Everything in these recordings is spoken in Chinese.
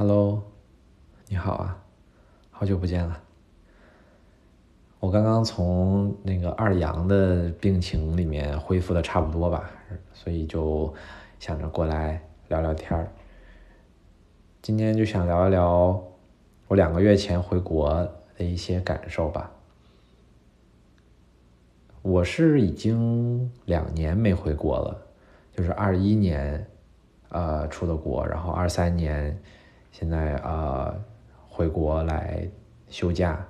Hello，你好啊，好久不见了。我刚刚从那个二阳的病情里面恢复的差不多吧，所以就想着过来聊聊天儿。今天就想聊一聊我两个月前回国的一些感受吧。我是已经两年没回国了，就是二一年，呃，出的国，然后二三年，现在呃回国来休假。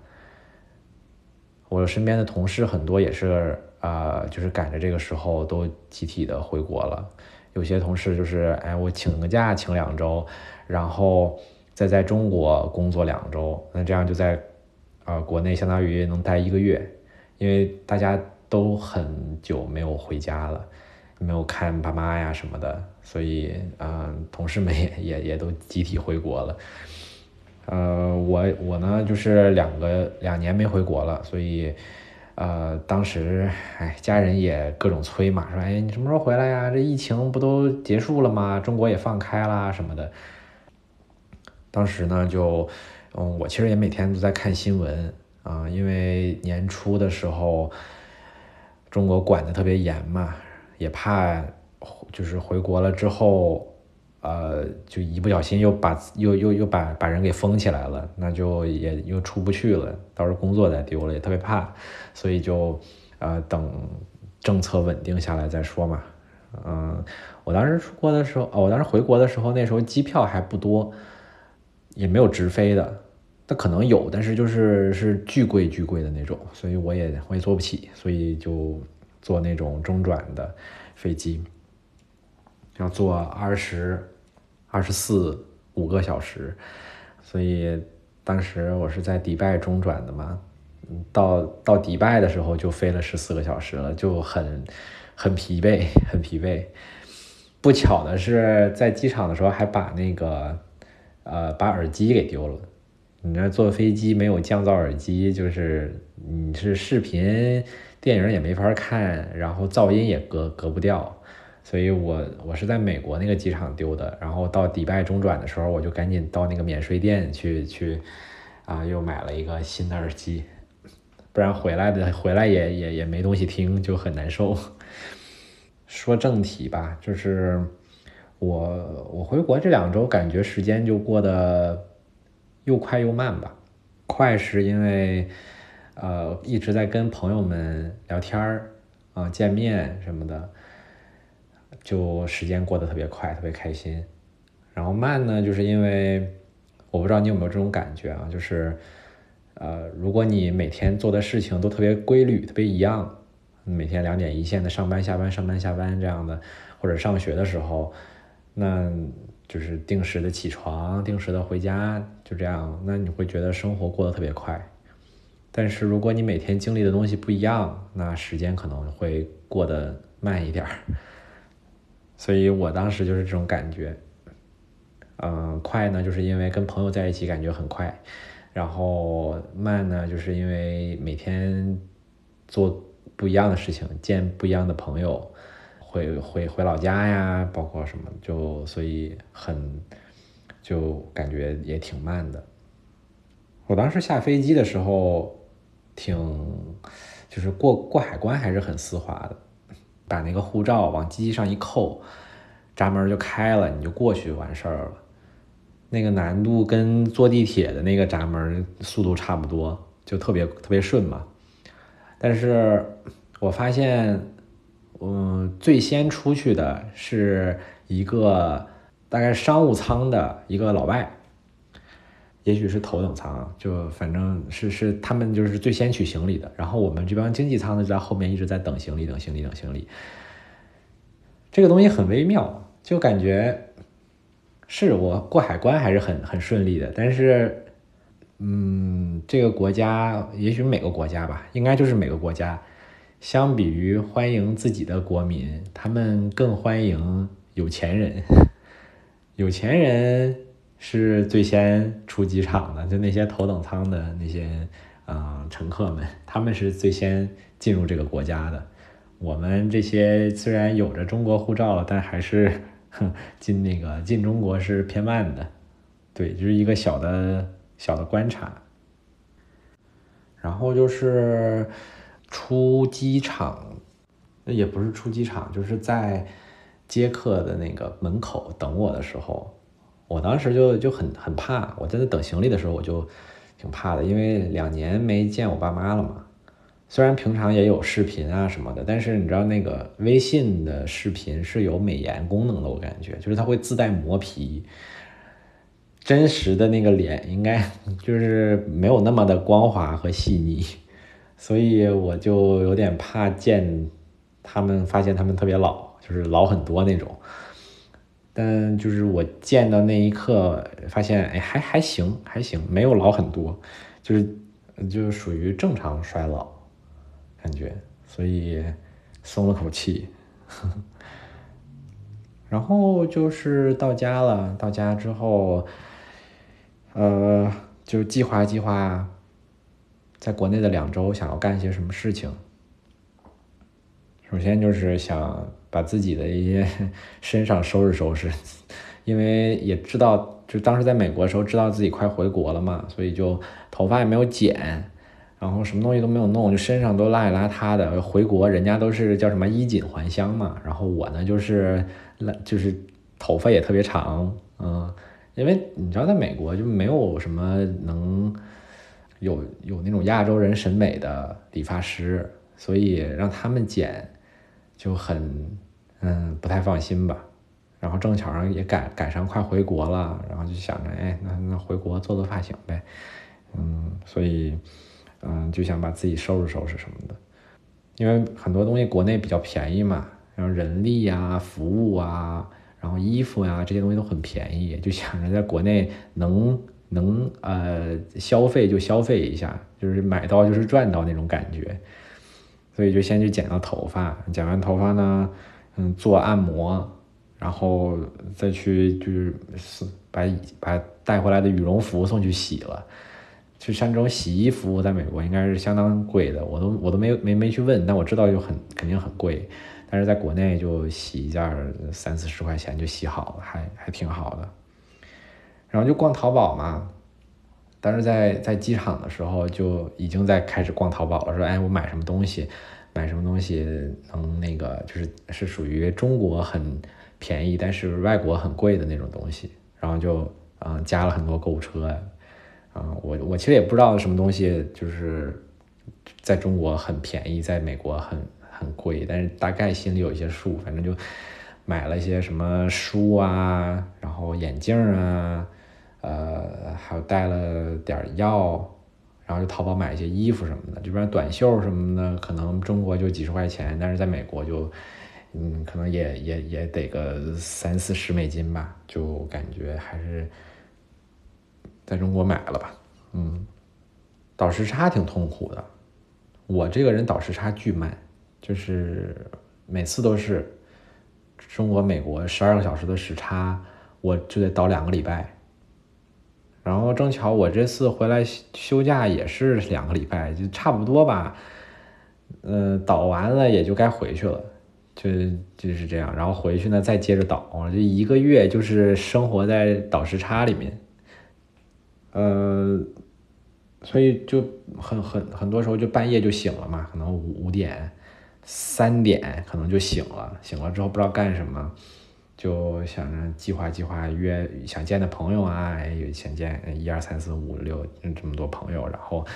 我身边的同事很多也是啊，就是赶着这个时候都集体的回国了。有些同事就是哎，我请个假，请两周，然后再在中国工作两周，那这样就在啊国内相当于能待一个月，因为大家。都很久没有回家了，没有看爸妈呀什么的，所以嗯，同事们 也也也都集体回国了。呃，我我呢就是两个两年没回国了，所以呃，当时哎，家人也各种催嘛，说哎你什么时候回来呀？这疫情不都结束了吗？中国也放开啦什么的。当时呢就嗯，我其实也每天都在看新闻啊，因为年初的时候。中国管的特别严嘛，也怕就是回国了之后，呃，就一不小心又把又又又把把人给封起来了，那就也又出不去了，到时候工作再丢了，也特别怕，所以就呃等政策稳定下来再说嘛。嗯，我当时出国的时候，哦，我当时回国的时候，那时候机票还不多，也没有直飞的。那可能有，但是就是是巨贵巨贵的那种，所以我也我也坐不起，所以就坐那种中转的飞机，要坐二十二十四五个小时，所以当时我是在迪拜中转的嘛，到到迪拜的时候就飞了十四个小时了，就很很疲惫，很疲惫。不巧的是，在机场的时候还把那个呃把耳机给丢了。你那坐飞机没有降噪耳机，就是你是视频电影也没法看，然后噪音也隔隔不掉，所以我我是在美国那个机场丢的，然后到迪拜中转的时候，我就赶紧到那个免税店去去，啊，又买了一个新的耳机，不然回来的回来也也也没东西听，就很难受。说正题吧，就是我我回国这两周，感觉时间就过得。又快又慢吧，快是因为，呃，一直在跟朋友们聊天儿啊，见面什么的，就时间过得特别快，特别开心。然后慢呢，就是因为我不知道你有没有这种感觉啊，就是，呃，如果你每天做的事情都特别规律、特别一样，每天两点一线的上班下班、上班下班这样的，或者上学的时候，那。就是定时的起床，定时的回家，就这样，那你会觉得生活过得特别快。但是如果你每天经历的东西不一样，那时间可能会过得慢一点儿。所以我当时就是这种感觉。嗯，快呢，就是因为跟朋友在一起感觉很快；然后慢呢，就是因为每天做不一样的事情，见不一样的朋友。回回回老家呀，包括什么，就所以很，就感觉也挺慢的。我当时下飞机的时候，挺，就是过过海关还是很丝滑的，把那个护照往机器上一扣，闸门就开了，你就过去完事儿了。那个难度跟坐地铁的那个闸门速度差不多，就特别特别顺嘛。但是我发现。嗯，最先出去的是一个大概商务舱的一个老外，也许是头等舱，就反正是是他们就是最先取行李的。然后我们这帮经济舱的就在后面一直在等行李，等行李，等行李。这个东西很微妙，就感觉是我过海关还是很很顺利的，但是，嗯，这个国家也许每个国家吧，应该就是每个国家。相比于欢迎自己的国民，他们更欢迎有钱人。有钱人是最先出机场的，就那些头等舱的那些啊乘客们，他们是最先进入这个国家的。我们这些虽然有着中国护照，但还是 哼进那个进中国是偏慢的。对，就是一个小的小的观察。然后就是出机场，那也不是出机场，就是在接客的那个门口等我的时候，我当时就就很很怕。我在那等行李的时候，我就挺怕的，因为两年没见我爸妈了嘛。虽然平常也有视频啊什么的，但是你知道那个微信的视频是有美颜功能的，我感觉就是它会自带磨皮，真实的那个脸应该就是没有那么的光滑和细腻，所以我就有点怕见他们，发现他们特别老，就是老很多那种。但就是我见到那一刻，发现哎还还行还行，没有老很多，就是就是属于正常衰老。感觉，所以松了口气。然后就是到家了，到家之后，呃，就计划计划，在国内的两周想要干些什么事情。首先就是想把自己的一些 身上收拾收拾，因为也知道，就当时在美国的时候，知道自己快回国了嘛，所以就头发也没有剪。然后什么东西都没有弄，就身上都邋里邋遢的。回国人家都是叫什么衣锦还乡嘛，然后我呢就是就是头发也特别长，嗯，因为你知道在美国就没有什么能有有那种亚洲人审美的理发师，所以让他们剪就很嗯不太放心吧。然后正巧上也赶赶上快回国了，然后就想着哎那那回国做做发型呗，嗯，所以。嗯，就想把自己收拾收拾什么的，因为很多东西国内比较便宜嘛，然后人力呀、服务啊，然后衣服呀这些东西都很便宜，就想着在国内能能呃消费就消费一下，就是买到就是赚到那种感觉，所以就先去剪了头发，剪完头发呢，嗯，做按摩，然后再去就是把把带回来的羽绒服送去洗了。就像这种洗衣服，在美国应该是相当贵的，我都我都没没没去问，但我知道就很肯定很贵。但是在国内就洗一件三四十块钱就洗好了，还还挺好的。然后就逛淘宝嘛，当时在在机场的时候就已经在开始逛淘宝了，说哎我买什么东西，买什么东西能那个就是是属于中国很便宜，但是外国很贵的那种东西，然后就嗯加了很多购物车。啊，我我其实也不知道什么东西就是在中国很便宜，在美国很很贵，但是大概心里有一些数，反正就买了一些什么书啊，然后眼镜啊，呃，还有带了点药，然后就淘宝买一些衣服什么的，这边短袖什么的，可能中国就几十块钱，但是在美国就嗯，可能也也也得个三四十美金吧，就感觉还是。在中国买了吧，嗯，倒时差挺痛苦的。我这个人倒时差巨慢，就是每次都是中国美国十二个小时的时差，我就得倒两个礼拜。然后正巧我这次回来休假也是两个礼拜，就差不多吧。嗯，倒完了也就该回去了，就就是这样。然后回去呢，再接着倒，这一个月就是生活在倒时差里面。呃，所以就很很很多时候就半夜就醒了嘛，可能五五点、三点可能就醒了，醒了之后不知道干什么，就想着计划计划约想见的朋友啊，想见一二三四五六这么多朋友，然后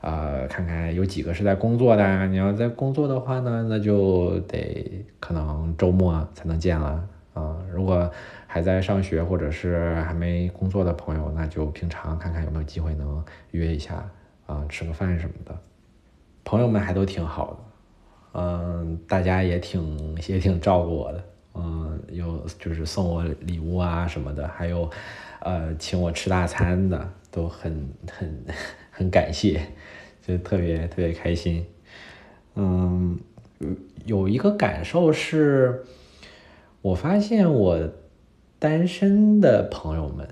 呃看看有几个是在工作的，你要在工作的话呢，那就得可能周末才能见了啊，如果。还在上学或者是还没工作的朋友，那就平常看看有没有机会能约一下啊，吃个饭什么的。朋友们还都挺好的，嗯，大家也挺也挺照顾我的，嗯，有就是送我礼物啊什么的，还有呃请我吃大餐的，都很很很感谢，就特别特别开心。嗯，有一个感受是，我发现我。单身的朋友们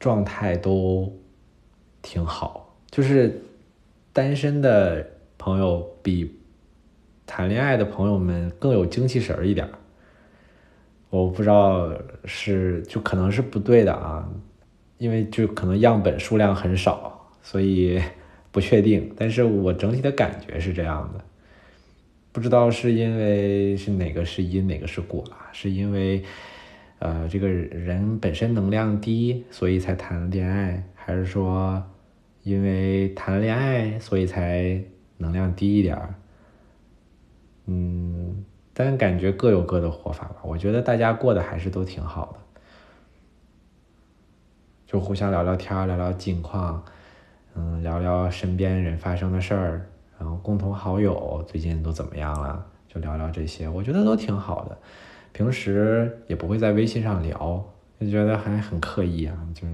状态都挺好，就是单身的朋友比谈恋爱的朋友们更有精气神儿一点我不知道是就可能是不对的啊，因为就可能样本数量很少，所以 不确定。但是我整体的感觉是这样的，不知道是因为是哪个是因哪个是果啊？是因为呃这个人本身能量低，所以才谈恋爱，还是说因为谈了恋爱所以才能量低一点儿？嗯。但感觉各有各的活法吧，我觉得大家过得还是都挺好的，就互相聊聊天，聊聊近况，嗯，聊聊身边人发生的事儿，然后共同好友最近都怎么样了，就聊聊这些，我觉得都挺好的。平时也不会在微信上聊，就觉得还很刻意啊，就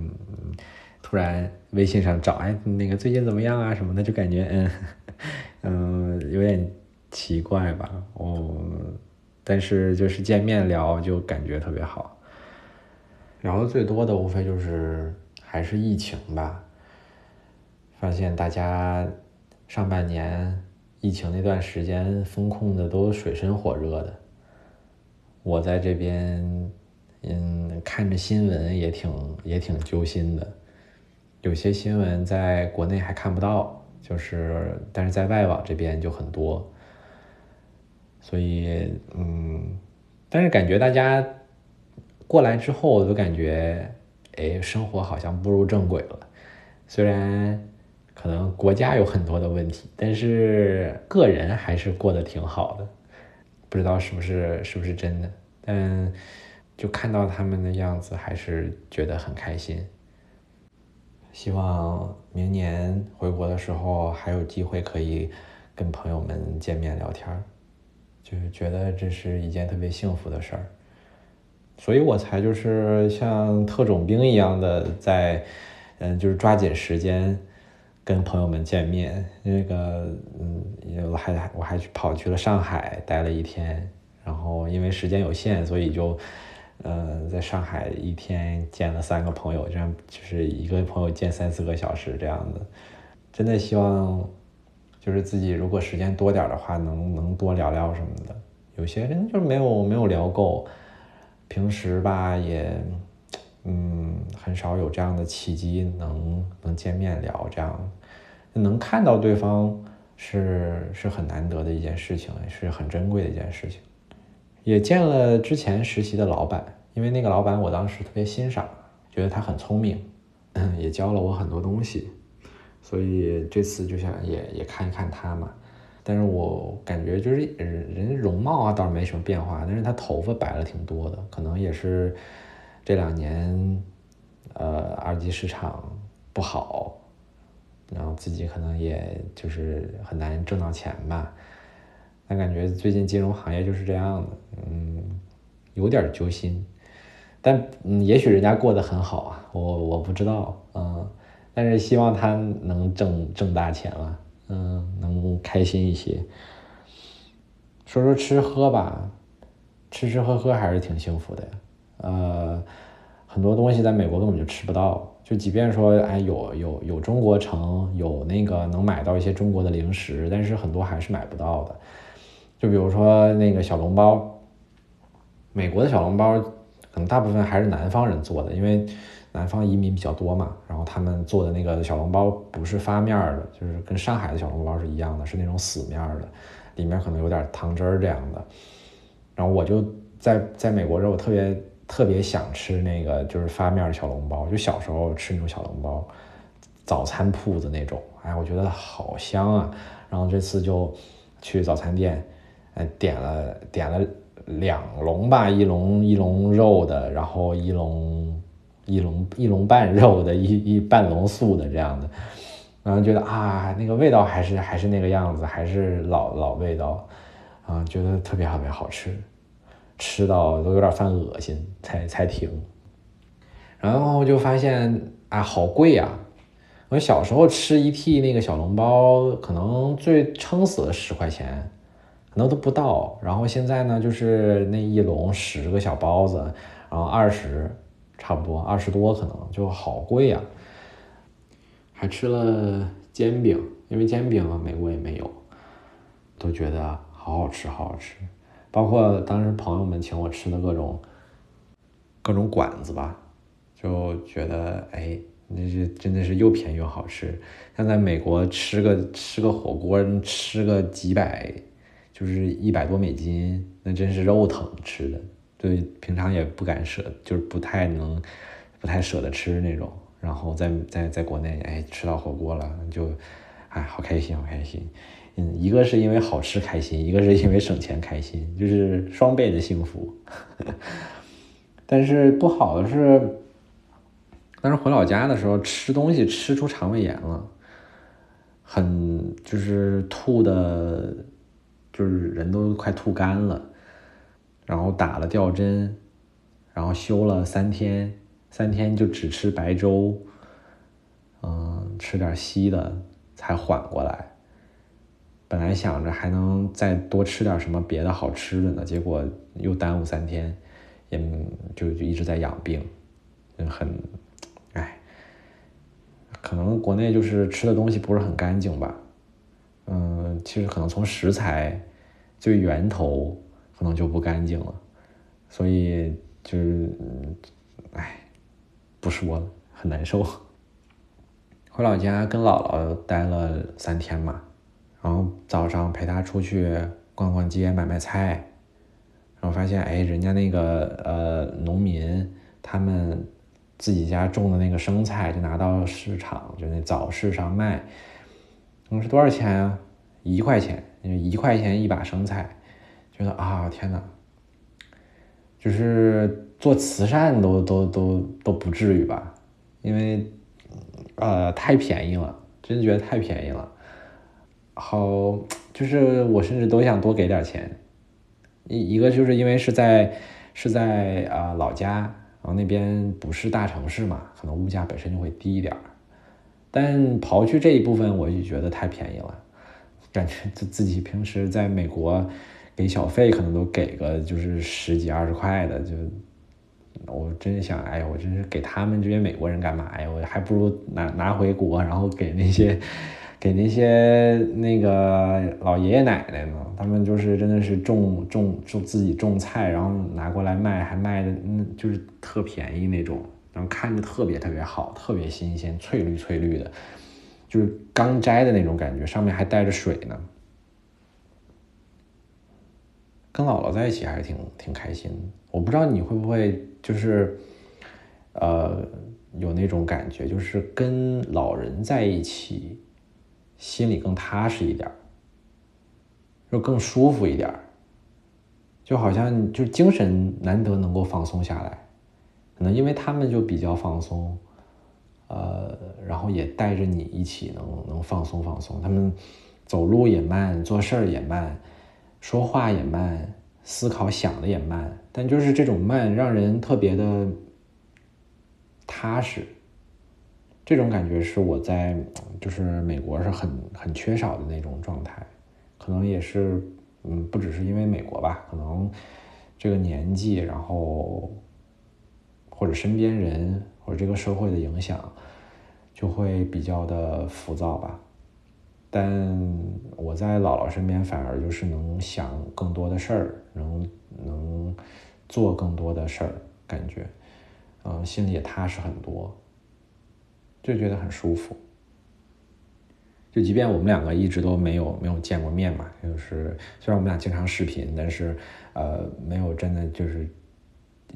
突然微信上找，哎，那个最近怎么样啊什么的，就感觉嗯嗯有点。奇怪吧，哦，但是就是见面聊就感觉特别好，聊的最多的无非就是还是疫情吧。发现大家上半年疫情那段时间风控的都水深火热的，我在这边，嗯，看着新闻也挺也挺揪心的，有些新闻在国内还看不到，就是但是在外网这边就很多。所以，嗯，但是感觉大家过来之后，都感觉，哎，生活好像步入正轨了。虽然可能国家有很多的问题，但是个人还是过得挺好的。不知道是不是是不是真的，但就看到他们的样子，还是觉得很开心。希望明年回国的时候，还有机会可以跟朋友们见面聊天儿。就是觉得这是一件特别幸福的事儿，所以我才就是像特种兵一样的在，嗯，就是抓紧时间跟朋友们见面。那个，嗯，我还我还去跑去了上海待了一天，然后因为时间有限，所以就，呃，在上海一天见了三个朋友，这样就是一个朋友见三四个小时这样的。真的希望。就是自己如果时间多点的话，能能多聊聊什么的。有些人就是没有没有聊够，平时吧也，嗯，很少有这样的契机能能见面聊，这样能看到对方是是很难得的一件事情，是很珍贵的一件事情。也见了之前实习的老板，因为那个老板我当时特别欣赏，觉得他很聪明，也教了我很多东西。所以这次就想也也看一看他嘛，但是我感觉就是人人容貌啊倒是没什么变化，但是他头发白了挺多的，可能也是这两年呃二级市场不好，然后自己可能也就是很难挣到钱吧，但感觉最近金融行业就是这样的，嗯，有点揪心，但嗯也许人家过得很好啊，我我不知道，嗯。但是希望他能挣挣大钱了，嗯，能开心一些。说说吃喝吧，吃吃喝喝还是挺幸福的。呃，很多东西在美国根本就吃不到，就即便说哎有有有中国城，有那个能买到一些中国的零食，但是很多还是买不到的。就比如说那个小笼包，美国的小笼包可能大部分还是南方人做的，因为。南方移民比较多嘛，然后他们做的那个小笼包不是发面的，就是跟上海的小笼包是一样的，是那种死面的，里面可能有点汤汁儿这样的。然后我就在在美国时候，我特别特别想吃那个就是发面的小笼包，就小时候吃那种小笼包，早餐铺子那种，哎，我觉得好香啊。然后这次就去早餐店，哎，点了点了两笼吧，一笼一笼肉的，然后一笼。一笼一笼半肉的，一一半笼素的这样的，然后觉得啊，那个味道还是还是那个样子，还是老老味道，啊，觉得特别特别好吃，吃到都有点犯恶心才才停。然后就发现啊，好贵呀！我小时候吃一屉那个小笼包，可能最撑死了十块钱，可能都不到。然后现在呢，就是那一笼十个小包子，然后二十。差不多二十多，可能就好贵呀。还吃了煎饼，因为煎饼美国也没有，都觉得好好吃，好好吃。包括当时朋友们请我吃的各种各种馆子吧，就觉得哎，那是真的是又便宜又好吃。像在美国吃个吃个火锅，吃个几百，就是一百多美金，那真是肉疼吃的。对，平常也不敢舍，就是不太能，不太舍得吃那种。然后在在在国内，哎，吃到火锅了，就，哎，好开心，好开心。嗯，一个是因为好吃开心，一个是因为省钱开心，就是双倍的幸福。但是不好的是，当时回老家的时候吃东西吃出肠胃炎了，很就是吐的，就是人都快吐干了。然后打了吊针，然后休了三天，三天就只吃白粥，嗯，吃点稀的才缓过来。本来想着还能再多吃点什么别的好吃的呢，结果又耽误三天，也就就一直在养病，很，哎，可能国内就是吃的东西不是很干净吧，嗯，其实可能从食材最源头。可能就不干净了，所以就是，哎，不说了，很难受。回老家跟姥姥待了三天嘛，然后早上陪她出去逛逛街、买买菜，然后发现，哎，人家那个呃农民他们自己家种的那个生菜，就拿到市场，就那早市上卖，那是多少钱啊？一块钱，一块钱一把生菜。觉得啊，天哪！就是做慈善都都都都不至于吧？因为呃太便宜了，真觉得太便宜了。好，就是我甚至都想多给点钱。一一个就是因为是在是在啊老家，然后那边不是大城市嘛，可能物价本身就会低一点。但刨去这一部分，我就觉得太便宜了，感觉自自己平时在美国。给小费可能都给个就是十几二十块的，就我真想，哎呀，我真是给他们这些美国人干嘛呀？我还不如拿拿回国，然后给那些给那些那个老爷爷奶奶呢。他们就是真的是种种种自己种菜，然后拿过来卖，还卖的嗯就是特便宜那种，然后看着特别特别好，特别新鲜，翠绿翠绿的，就是刚摘的那种感觉，上面还带着水呢。跟姥姥在一起还是挺挺开心的。我不知道你会不会就是，呃，有那种感觉，就是跟老人在一起，心里更踏实一点，就更舒服一点，就好像就精神难得能够放松下来。可能因为他们就比较放松，呃，然后也带着你一起能能放松放松。他们走路也慢，做事儿也慢。说话也慢，思考想的也慢，但就是这种慢让人特别的踏实。这种感觉是我在就是美国是很很缺少的那种状态，可能也是嗯不只是因为美国吧，可能这个年纪，然后或者身边人或者这个社会的影响，就会比较的浮躁吧。但我在姥姥身边，反而就是能想更多的事儿，能能做更多的事儿，感觉，嗯，心里也踏实很多，就觉得很舒服。就即便我们两个一直都没有没有见过面嘛，就是虽然我们俩经常视频，但是呃，没有真的就是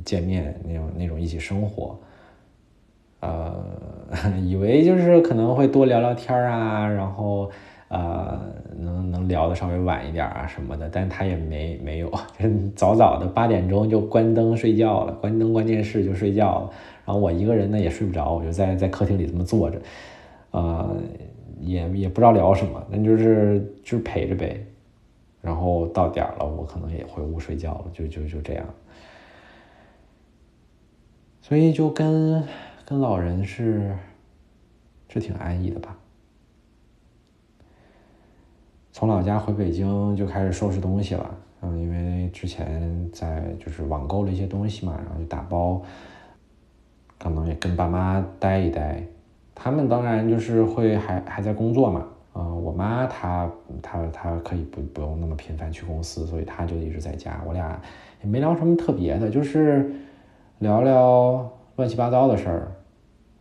见面那种那种一起生活。呃，以为就是可能会多聊聊天啊，然后呃，能能聊的稍微晚一点啊什么的，但他也没没有，早早的八点钟就关灯睡觉了，关灯关电视就睡觉了。然后我一个人呢也睡不着，我就在在客厅里这么坐着，呃，也也不知道聊什么，那就是就是陪着呗。然后到点了，我可能也回屋睡觉了，就就就这样。所以就跟。跟老人是是挺安逸的吧？从老家回北京就开始收拾东西了，嗯，因为之前在就是网购了一些东西嘛，然后就打包，可能也跟爸妈待一待。他们当然就是会还还在工作嘛，嗯，我妈她她她可以不不用那么频繁去公司，所以她就一直在家。我俩也没聊什么特别的，就是。聊聊乱七八糟的事儿，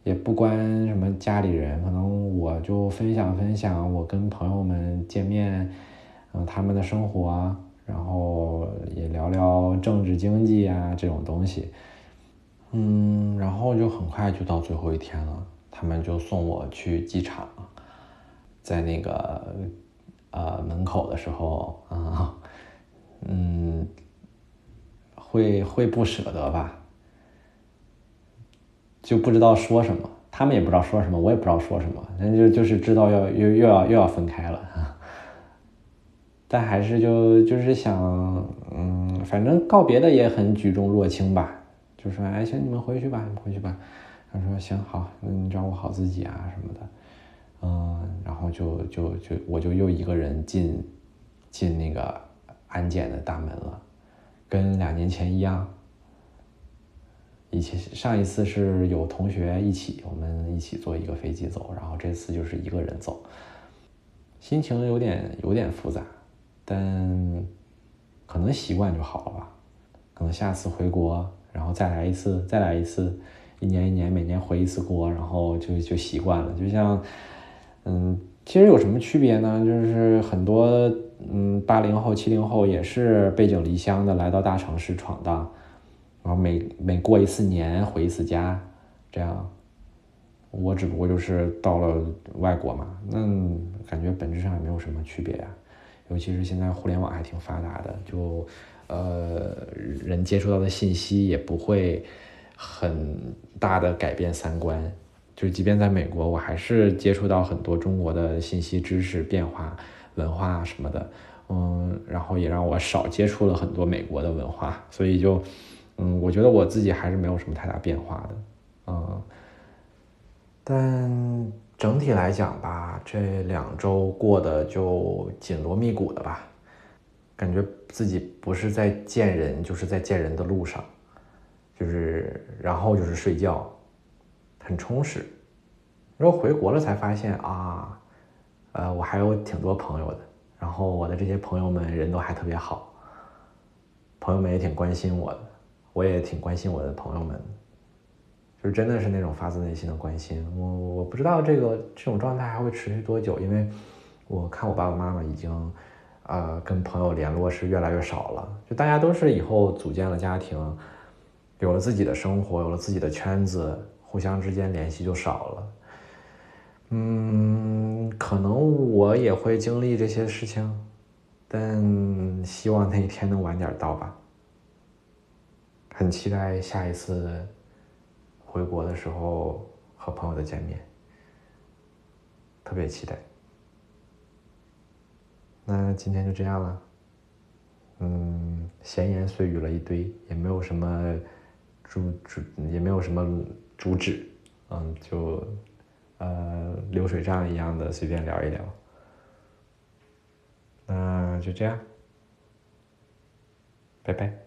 也不关什么家里人，可能我就分享分享我跟朋友们见面，嗯，他们的生活，然后也聊聊政治经济啊这种东西，嗯，然后就很快就到最后一天了，他们就送我去机场，在那个呃门口的时候啊，嗯。会会不舍得吧？就不知道说什么，他们也不知道说什么，我也不知道说什么，那就就是知道要又又要又要分开了，但还是就就是想，嗯，反正告别的也很举重若轻吧，就说哎行，你们回去吧，你们回去吧。他说行好，你照顾好自己啊什么的，嗯，然后就就就我就又一个人进进那个安检的大门了。跟两年前一样，以前上一次是有同学一起，我们一起坐一个飞机走，然后这次就是一个人走，心情有点有点复杂，但可能习惯就好了吧。可能下次回国，然后再来一次，再来一次，一年一年，每年回一次国，然后就就习惯了。就像，嗯，其实有什么区别呢？就是很多。嗯，八零后、七零后也是背井离乡的来到大城市闯荡，然后每每过一次年回一次家，这样。我只不过就是到了外国嘛，那感觉本质上也没有什么区别呀。尤其是现在互联网还挺发达的，就呃人接触到的信息也不会很大的改变三观。就即便在美国，我还是接触到很多中国的信息、知识变化。文化什么的，嗯，然后也让我少接触了很多美国的文化，所以就，嗯，我觉得我自己还是没有什么太大变化的，嗯，但整体来讲吧，这两周过得就紧锣密鼓的吧，感觉自己不是在见人，就是在见人的路上，就是然后就是睡觉，很充实，然后回国了才发现啊。呃，我还有挺多朋友的，然后我的这些朋友们人都还特别好，朋友们也挺关心我的，我也挺关心我的朋友们，就是真的是那种发自内心的关心。我我不知道这个这种状态还会持续多久，因为我看我爸爸妈妈已经，呃，跟朋友联络是越来越少了，就大家都是以后组建了家庭，有了自己的生活，有了自己的圈子，互相之间联系就少了。嗯，可能我也会经历这些事情，但希望那一天能晚点到吧。很期待下一次回国的时候和朋友的见面，特别期待。那今天就这样了，嗯，闲言碎语了一堆，也没有什么主主，也没有什么主旨，嗯，就。呃，流水账一样的随便聊一聊，那就这样，拜拜。